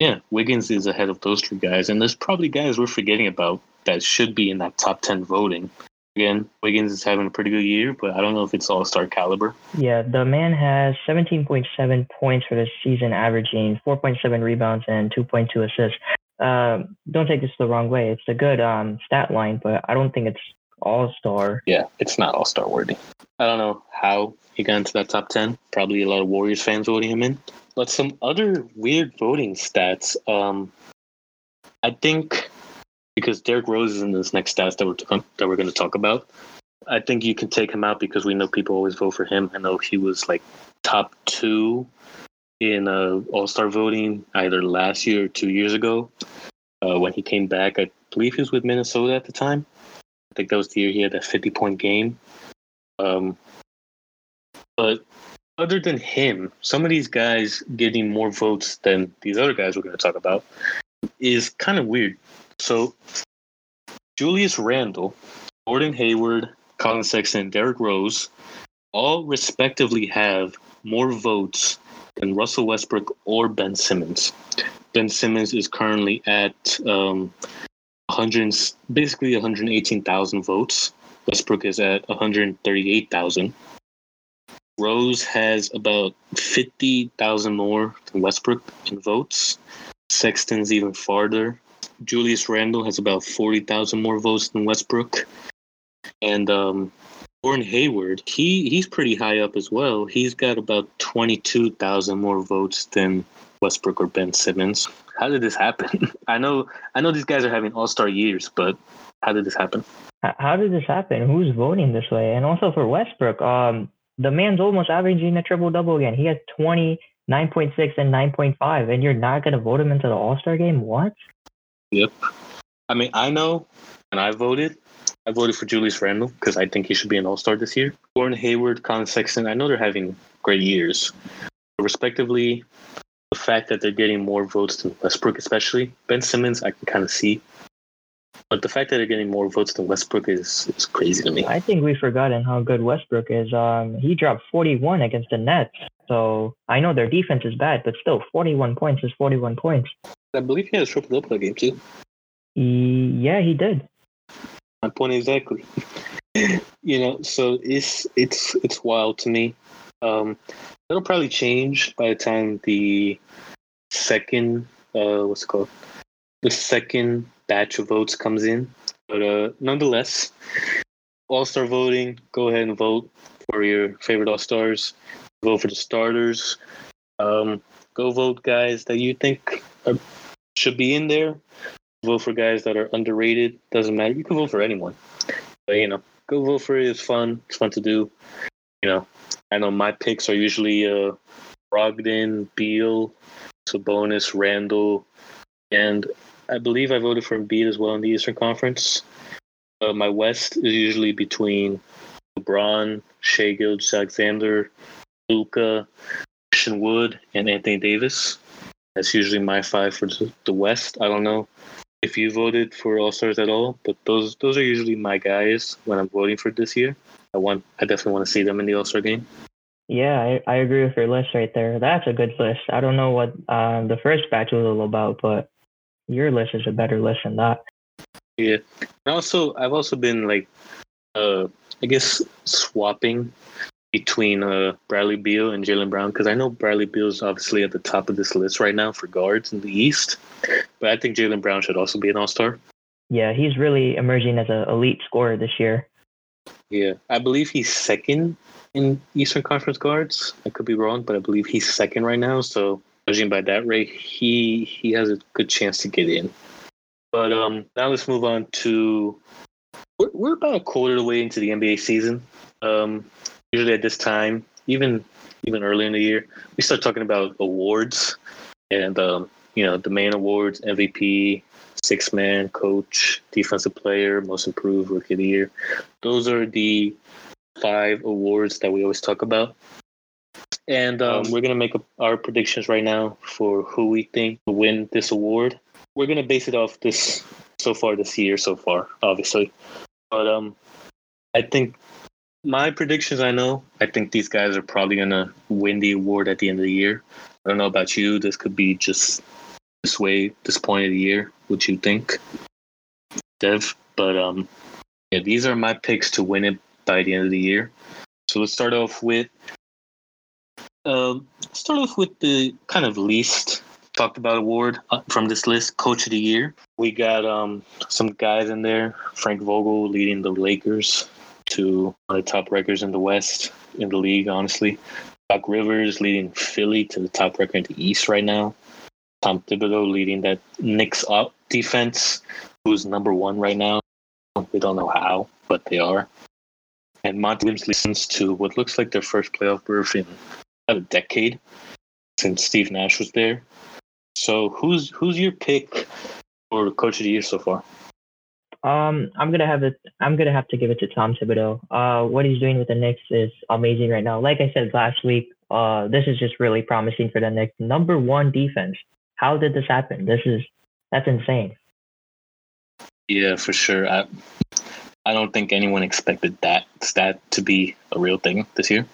yeah, Wiggins is ahead of those three guys, and there's probably guys we're forgetting about that should be in that top 10 voting. Again, Wiggins is having a pretty good year, but I don't know if it's all star caliber. Yeah, the man has 17.7 points for the season, averaging 4.7 rebounds and 2.2 assists. Uh, don't take this the wrong way. It's a good um, stat line, but I don't think it's all star. Yeah, it's not all star worthy. I don't know how he got into that top 10. Probably a lot of Warriors fans voting him in. But some other weird voting stats. Um, I think because Derrick Rose is in this next stats that we're that we're going to talk about. I think you can take him out because we know people always vote for him. I know he was like top two in uh, All Star voting either last year or two years ago uh, when he came back. I believe he was with Minnesota at the time. I think that was the year he had that 50 point game. Um, But other than him, some of these guys getting more votes than these other guys we're going to talk about is kind of weird. So, Julius Randle, Gordon Hayward, Collin Sexton, Derrick Rose all respectively have more votes than Russell Westbrook or Ben Simmons. Ben Simmons is currently at um, 100, basically 118,000 votes. Westbrook is at 138,000. Rose has about 50,000 more than Westbrook in votes. Sexton's even farther. Julius Randle has about 40,000 more votes than Westbrook. And um, Gordon Hayward, he, he's pretty high up as well. He's got about 22,000 more votes than Westbrook or Ben Simmons. How did this happen? I know I know these guys are having all-star years, but how did this happen? How did this happen? Who's voting this way? And also for Westbrook, um, the man's almost averaging a triple double again. He has 20, 9.6, and 9.5, and you're not going to vote him into the All Star game? What? Yep. I mean, I know, and I voted. I voted for Julius Randle because I think he should be an All Star this year. Gordon Hayward, Collin Sexton, I know they're having great years. Respectively, the fact that they're getting more votes than Westbrook, especially Ben Simmons, I can kind of see. But the fact that they're getting more votes than Westbrook is, is crazy to me. I think we've forgotten how good Westbrook is. Um, he dropped 41 against the Nets. So I know their defense is bad, but still, 41 points is 41 points. I believe he had a triple double game too. Yeah, he did. My point exactly. you know, so it's it's it's wild to me. Um, it'll probably change by the time the second uh, what's it called the second batch of votes comes in. But uh, nonetheless, All Star voting. Go ahead and vote for your favorite All Stars. Vote for the starters. Um, go vote guys that you think are, should be in there. Vote for guys that are underrated. Doesn't matter. You can vote for anyone. But you know, go vote for it. It's fun. It's fun to do. You know, I know my picks are usually uh, Brogdon, Beal, Sabonis, Randle, and I believe I voted for Embiid as well in the Eastern Conference. Uh, my West is usually between LeBron, Shai Gilgeous-Alexander, Luka, Christian Wood, and Anthony Davis. That's usually my five for the West. I don't know if you voted for All Stars at all, but those those are usually my guys when I'm voting for this year. I want I definitely want to see them in the All Star game. Yeah, I, I agree with your list right there. That's a good list. I don't know what um, the first batch was all about, but your list is a better list than that. Yeah. And also, I've also been like, uh, I guess swapping between uh, Bradley Beal and Jaylen Brown because I know Bradley Beal is obviously at the top of this list right now for guards in the East, but I think Jaylen Brown should also be an All Star. Yeah, he's really emerging as an elite scorer this year. Yeah, I believe he's second in Eastern Conference guards. I could be wrong, but I believe he's second right now. So judging by that rate, he he has a good chance to get in. But um, now let's move on to we're, we're about a quarter of the way into the NBA season. Um, usually at this time, even even early in the year, we start talking about awards and um, you know the main awards, MVP, six man, coach, defensive player, most improved, rookie of the year. Those are the five awards that we always talk about. And um, we're gonna make our predictions right now for who we think will win this award. We're gonna base it off this so far this year, so far, obviously. But um, I think my predictions. I know. I think these guys are probably gonna win the award at the end of the year. I don't know about you. This could be just this way, this point of the year. What you think, Dev? But um, yeah, these are my picks to win it by the end of the year. So let's start off with uh, start off with the kind of least talked about award uh, from this list, Coach of the Year. We got um, some guys in there. Frank Vogel leading the Lakers to one of the top records in the West in the league, honestly. Doc Rivers leading Philly to the top record in the East right now. Tom Thibodeau leading that Knicks up defense, who's number one right now. We don't know how, but they are. And Monty Williams listens to what looks like their first playoff berth in about a decade since Steve Nash was there. So who's who's your pick for coach of the year so far? Um, I'm gonna have it. I'm gonna have to give it to Tom Thibodeau. Uh, what he's doing with the Knicks is amazing right now. Like I said last week, uh, this is just really promising for the Knicks. Number one defense. How did this happen? This is that's insane. Yeah, for sure. I I don't think anyone expected that stat to be a real thing this year,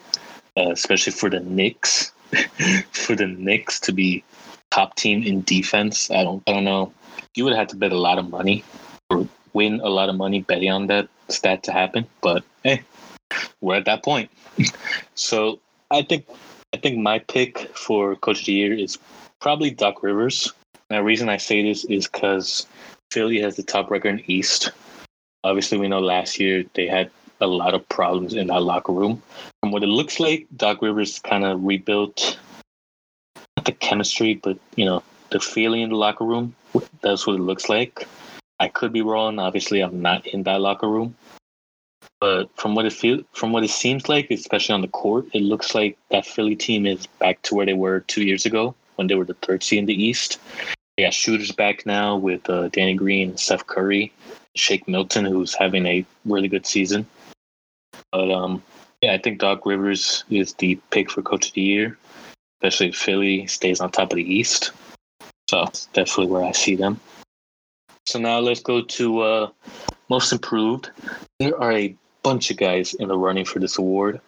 uh, especially for the Knicks. for the Knicks to be top team in defense, I don't I don't know. You would have to bet a lot of money win a lot of money betting on that stat to happen. But hey, we're at that point. so I think I think my pick for coach of the year is probably Doc Rivers. Now, the reason I say this is because Philly has the top record in East. Obviously, we know last year they had a lot of problems in that locker room. From what it looks like, Doc Rivers kind of rebuilt not the chemistry, but you know the feeling in the locker room. That's what it looks like. I could be wrong. Obviously, I'm not in that locker room. But from what it feel, from what it seems like, especially on the court, it looks like that Philly team is back to where they were two years ago when they were the third seed in the East. They got shooters back now with uh, Danny Green, Steph Curry, Shake Milton, who's having a really good season. But um, yeah, I think Doc Rivers is the pick for Coach of the Year, especially if Philly stays on top of the East. So that's definitely where I see them. So now let's go to uh, most improved. There are a bunch of guys in the running for this award.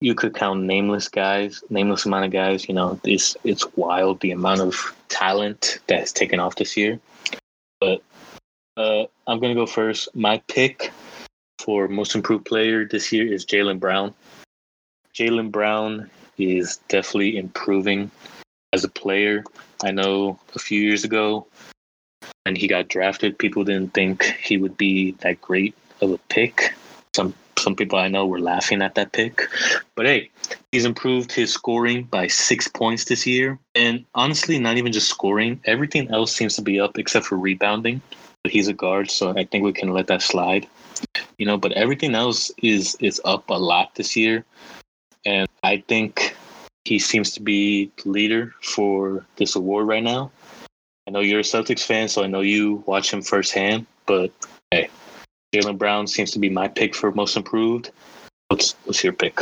You could count nameless guys, nameless amount of guys. You know, it's it's wild the amount of talent that has taken off this year. But uh, I'm gonna go first. My pick for most improved player this year is Jaylen Brown. Jaylen Brown is definitely improving as a player. I know a few years ago when he got drafted, people didn't think he would be that great of a pick. Some some people I know were laughing at that pick. But hey, he's improved his scoring by six points this year. And honestly, not even just scoring, everything else seems to be up except for rebounding. But he's a guard, so I think we can let that slide. You know, but everything else is is up a lot this year. And I think he seems to be the leader for this award right now. I know you're a Celtics fan, so I know you watch him firsthand. But hey, Jaylen Brown seems to be my pick for most improved. What's what's your pick?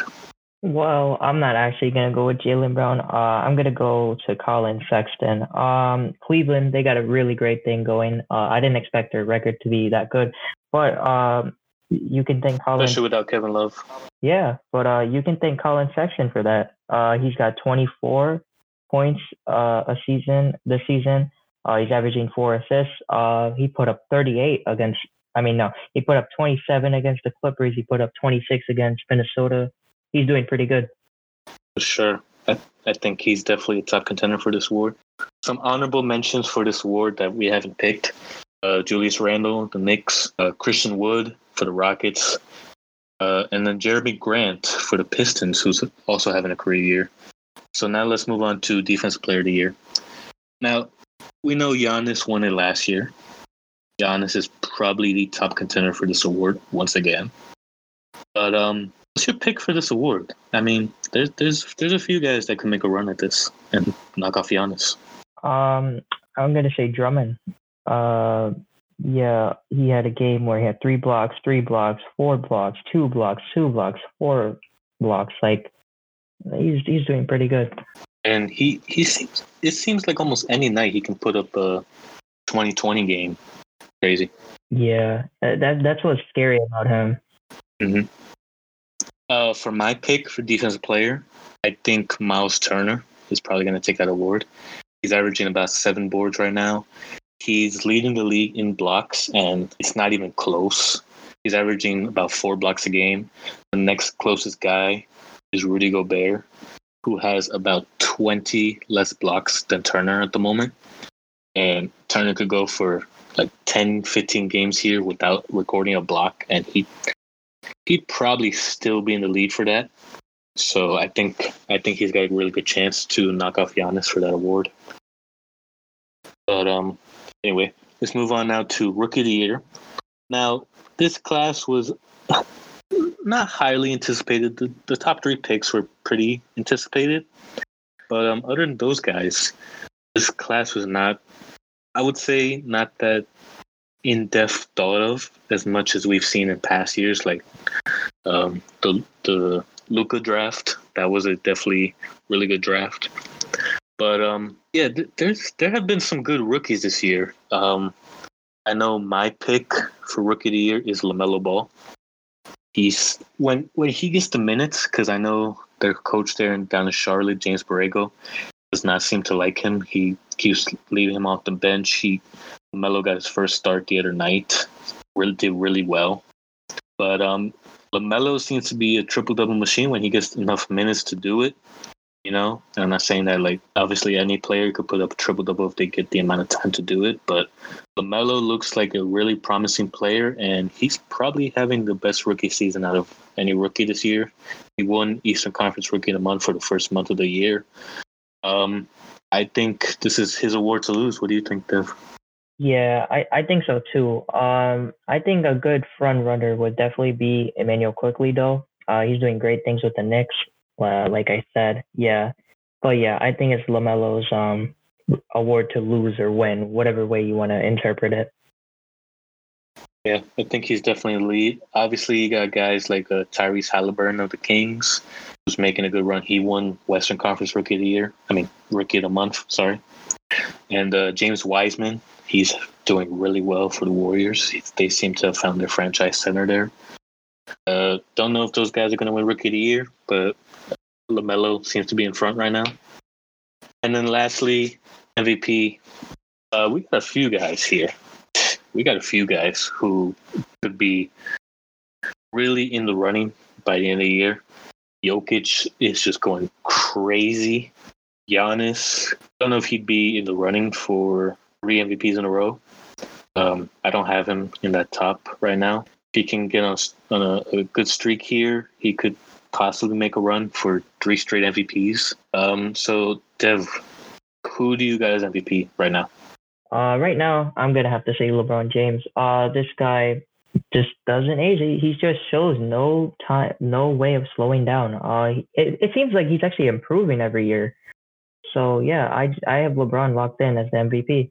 Well, I'm not actually gonna go with Jaylen Brown. Uh, I'm gonna go to Collin Sexton. Um, Cleveland, they got a really great thing going. Uh, I didn't expect their record to be that good, but um, you can thank Collin. Especially without Kevin Love. Yeah, but uh, you can thank Collin Sexton for that. Uh, he's got 24 points uh, a season this season. Uh, he's averaging four assists. Uh, he put up 38 against. I mean, no, he put up 27 against the Clippers. He put up 26 against Minnesota. He's doing pretty good. For sure. I, I think he's definitely a top contender for this award. Some honorable mentions for this award that we haven't picked. Uh, Julius Randle, the Knicks, uh, Christian Wood for the Rockets, uh, and then Jerami Grant for the Pistons, who's also having a career year. So now let's move on to Defensive Player of the Year. Now, we know Giannis won it last year. Giannis is probably the top contender for this award once again. But um, what's your pick for this award? I mean, there's there's there's a few guys that can make a run at this and knock off Giannis. Um, I'm gonna say Drummond. Uh, yeah, he had a game where he had three blocks, three blocks, four blocks, two blocks, two blocks, four blocks. Like he's he's doing pretty good. And he he seems it seems like almost any night he can put up a 2020 game. Crazy. Yeah, that that's what's scary about him. Mm-hmm. Uh, for my pick for defensive player, I think Miles Turner is probably going to take that award. He's averaging about seven boards right now. He's leading the league in blocks, and it's not even close. He's averaging about four blocks a game. The next closest guy is Rudy Gobert, who has about 20 less blocks than Turner at the moment. And Turner could go for like 10, 15 games here without recording a block, and he he'd probably still be in the lead for that. So I think I think he's got a really good chance to knock off Giannis for that award. But um, anyway, let's move on now to Rookie of the Year. Now, this class was not highly anticipated. The, the top three picks were pretty anticipated, but um, other than those guys, this class was not. I would say not that in depth thought of as much as we've seen in past years, like um, the the Luka draft. That was a definitely really good draft. But um, yeah, th- there's there have been some good rookies this year. Um, I know my pick for rookie of the year is LaMelo Ball. He's when when he gets the minutes because I know their coach there down in Charlotte, James Borrego, does not seem to like him. He keeps leaving him off the bench. He LaMelo got his first start the other night. Really did really well. But um, LaMelo seems to be a triple double machine when he gets enough minutes to do it. You know, I'm not saying that like obviously any player could put up a triple double if they get the amount of time to do it, but LaMelo looks like a really promising player, and he's probably having the best rookie season out of any rookie this year. He won Eastern Conference Rookie of the Month for the first month of the year. Um, I think this is his award to lose. What do you think, Dev? Yeah, I, I think so too. Um, I think a good front runner would definitely be Immanuel Quickley, though. Uh, he's doing great things with the Knicks, like I said. Yeah, but yeah, I think it's LaMelo's um award to lose or win, whatever way you want to interpret it. Yeah, I think he's definitely lead. Obviously, you got guys like uh, Tyrese Halliburton of the Kings, who's making a good run. He won Western Conference Rookie of the Year. I mean, Rookie of the Month. Sorry. And uh, James Wiseman, he's doing really well for the Warriors. They seem to have found their franchise center there. Uh, don't know if those guys are going to win Rookie of the Year, but LaMelo seems to be in front right now. And then lastly, MVP. Uh, we got a few guys here. We got a few guys who could be really in the running by the end of the year. Jokic is just going crazy. Giannis, don't know if he'd be in the running for three MVPs in a row. Um, I don't have him in that top right now. If he can get on, on a, a, good streak here, he could possibly make a run for three straight MVPs. Um, so, Dev, who do you got as MVP right now? Uh, right now, I'm gonna have to say LeBron James. Uh, this guy just doesn't age. He, he just shows no time, no way of slowing down. Uh, it, it seems like he's actually improving every year. So yeah, I I have LeBron locked in as the MVP.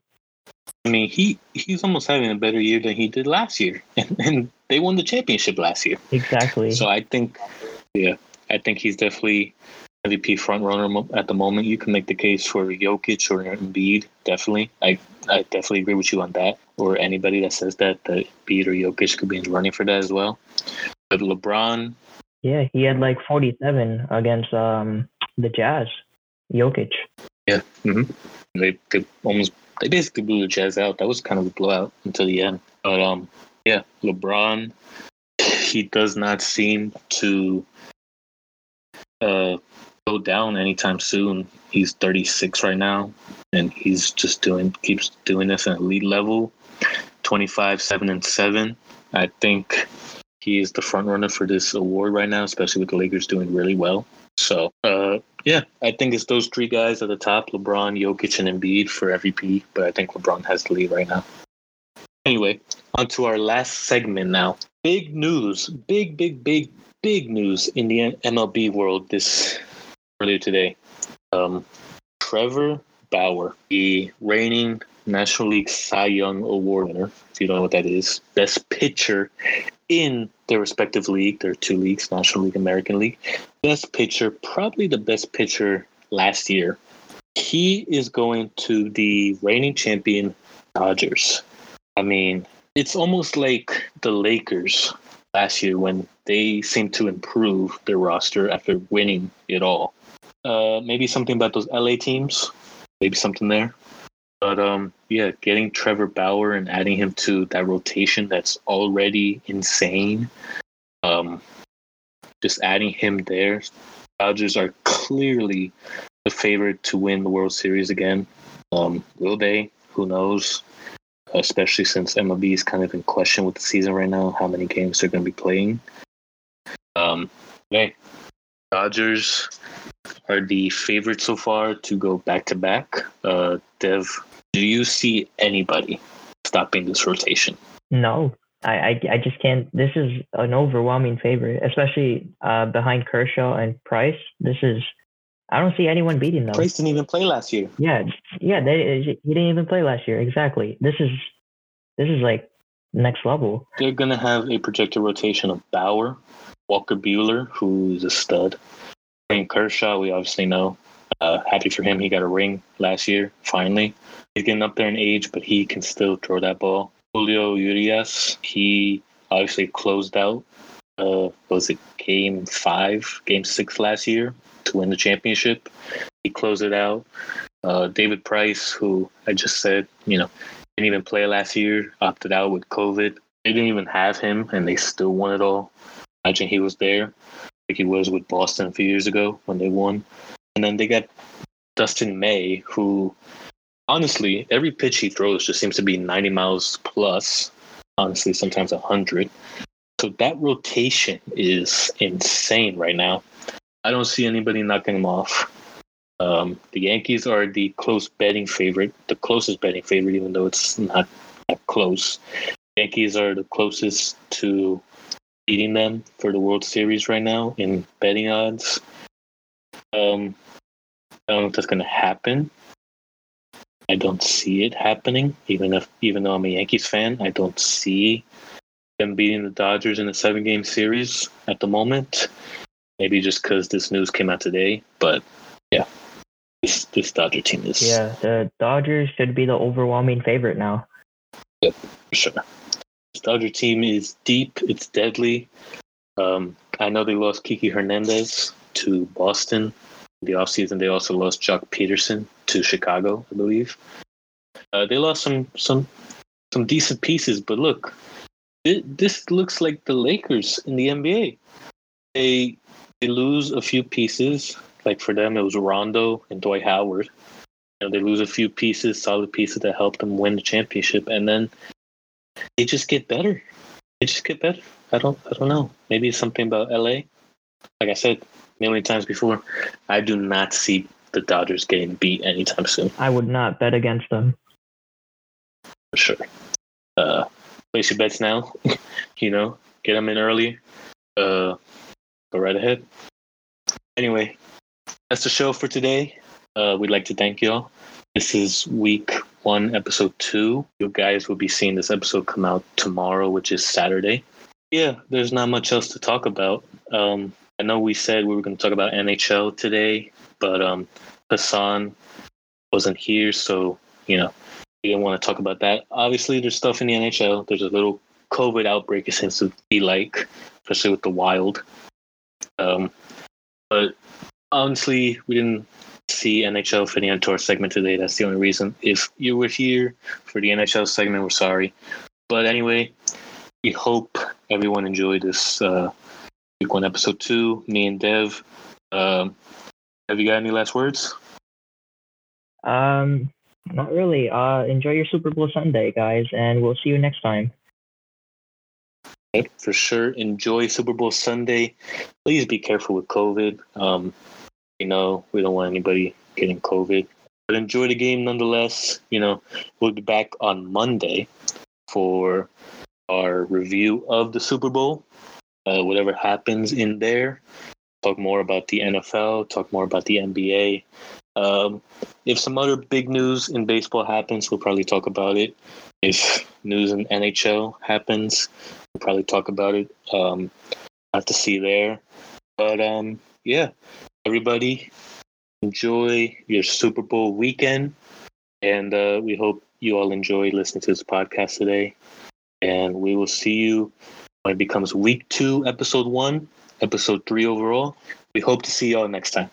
I mean, he he's almost having a better year than he did last year, and, and they won the championship last year. Exactly. So I think, yeah, I think he's definitely MVP front runner at the moment. You can make the case for Jokic or Embiid. Definitely, I I definitely agree with you on that. Or anybody that says that that Embiid or Jokic could be in running for that as well. But LeBron, yeah, he had like 47 against um the Jazz. Jokic. Yeah. Mm-hmm. They they almost they basically blew the Jazz out. That was kind of a blowout until the end. But um, yeah, LeBron, he does not seem to uh go down anytime soon. He's 36 right now, and he's just doing keeps doing this at elite level. 25, seven and seven. I think he is the front runner for this award right now, especially with the Lakers doing really well. So, uh, yeah, I think it's those three guys at the top: LeBron, Jokic, and Embiid for MVP. But I think LeBron has the lead right now. Anyway, on to our last segment now. Big news, big, big, big, big news in the MLB world this earlier today. Um, Trevor Bauer, the reigning National League Cy Young Award winner, if you don't know what that is, best pitcher in their respective league. There are two leagues, National League, American League. Best pitcher, probably the best pitcher last year. He is going to the reigning champion Dodgers. I mean, it's almost like the Lakers last year when they seem to improve their roster after winning it all. Uh, maybe something about those LA teams, maybe something there. But um, yeah, getting Trevor Bauer and adding him to that rotation that's already insane. Um, just adding him there, Dodgers are clearly the favorite to win the World Series again. Um, will they? Who knows? Especially since MLB is kind of in question with the season right now, how many games they're going to be playing. Hey, Dodgers are the favorite so far to go back to back. Uh, Dev, do you see anybody stopping this rotation? No, I, I, I just can't. This is an overwhelming favorite, especially uh, behind Kershaw and Price. This is, I don't see anyone beating them. Price didn't even play last year. Yeah, yeah, they, he didn't even play last year. Exactly. This is, this is like next level. They're gonna have a projected rotation of Bauer, Walker Buehler, who's a stud, and Kershaw. We obviously know. Uh, happy for him, he got a ring last year. Finally, he's getting up there in age, but he can still throw that ball. Julio Urias, he obviously closed out. Uh, was it game five, game six last year to win the championship? He closed it out. Uh, David Price, who I just said, you know, didn't even play last year, opted out with COVID. They didn't even have him, and they still won it all. Imagine he was there, like he was with Boston a few years ago when they won. And then they got Dustin May, who honestly, every pitch he throws just seems to be 90 miles plus. Honestly, sometimes 100. So that rotation is insane right now. I don't see anybody knocking him off. Um, the Yankees are the close betting favorite, the closest betting favorite, even though it's not that close. Yankees are the closest to beating them for the World Series right now in betting odds. Um, I don't know if that's going to happen. I don't see it happening. Even if, even though I'm a Yankees fan, I don't see them beating the Dodgers in a seven-game series at the moment. Maybe just because this news came out today, but yeah, this this Dodger team is Yeah, the Dodgers should be the overwhelming favorite now. Yep, sure. This Dodger team is deep. It's deadly. Um, I know they lost Kiki Hernandez to Boston in the offseason. They also lost Joc Pederson to Chicago, I believe. Uh, they lost some some some decent pieces, but look, it, this looks like the Lakers in the NBA. They they lose a few pieces. Like for them, it was Rondo and Dwight Howard. You know, they lose a few pieces, solid pieces that help them win the championship, and then they just get better. They just get better. I don't I don't know. Maybe it's something about LA. Like I said million times before, I do not see the Dodgers getting beat anytime soon. I would not bet against them. For sure. Uh, place your bets now. you know, get them in early. Uh, go right ahead. Anyway, that's the show for today. Uh, we'd like to thank you all. This is week one, episode two. You guys will be seeing this episode come out tomorrow, which is Saturday. Yeah, there's not much else to talk about. Um, I know we said we were going to talk about NHL today, but um, Hassan wasn't here, so you know we didn't want to talk about that. Obviously, there's stuff in the NHL. There's a little COVID outbreak, it seems to be like, especially with the Wild. Um, but honestly, we didn't see NHL fitting into our segment today. That's the only reason. If you were here for the NHL segment, we're sorry. But anyway, we hope everyone enjoyed this uh, week one, episode two. Me and Dev. Um, have you got any last words? Um, not really. Uh, enjoy your Super Bowl Sunday, guys, and we'll see you next time. For sure. Enjoy Super Bowl Sunday. Please be careful with COVID. Um, you know, we don't want anybody getting COVID. But enjoy the game nonetheless. You know, we'll be back on Monday for our review of the Super Bowl. Uh, whatever happens in there. Talk more about the NFL, talk more about the NBA. Um, if some other big news in baseball happens, we'll probably talk about it. If news in NHL happens, we'll probably talk about it. Um, not to see there. But um, yeah, everybody enjoy your Super Bowl weekend. And uh, we hope you all enjoy listening to this podcast today. And we will see you when it becomes week two, episode one, episode three overall. We hope to see y'all next time.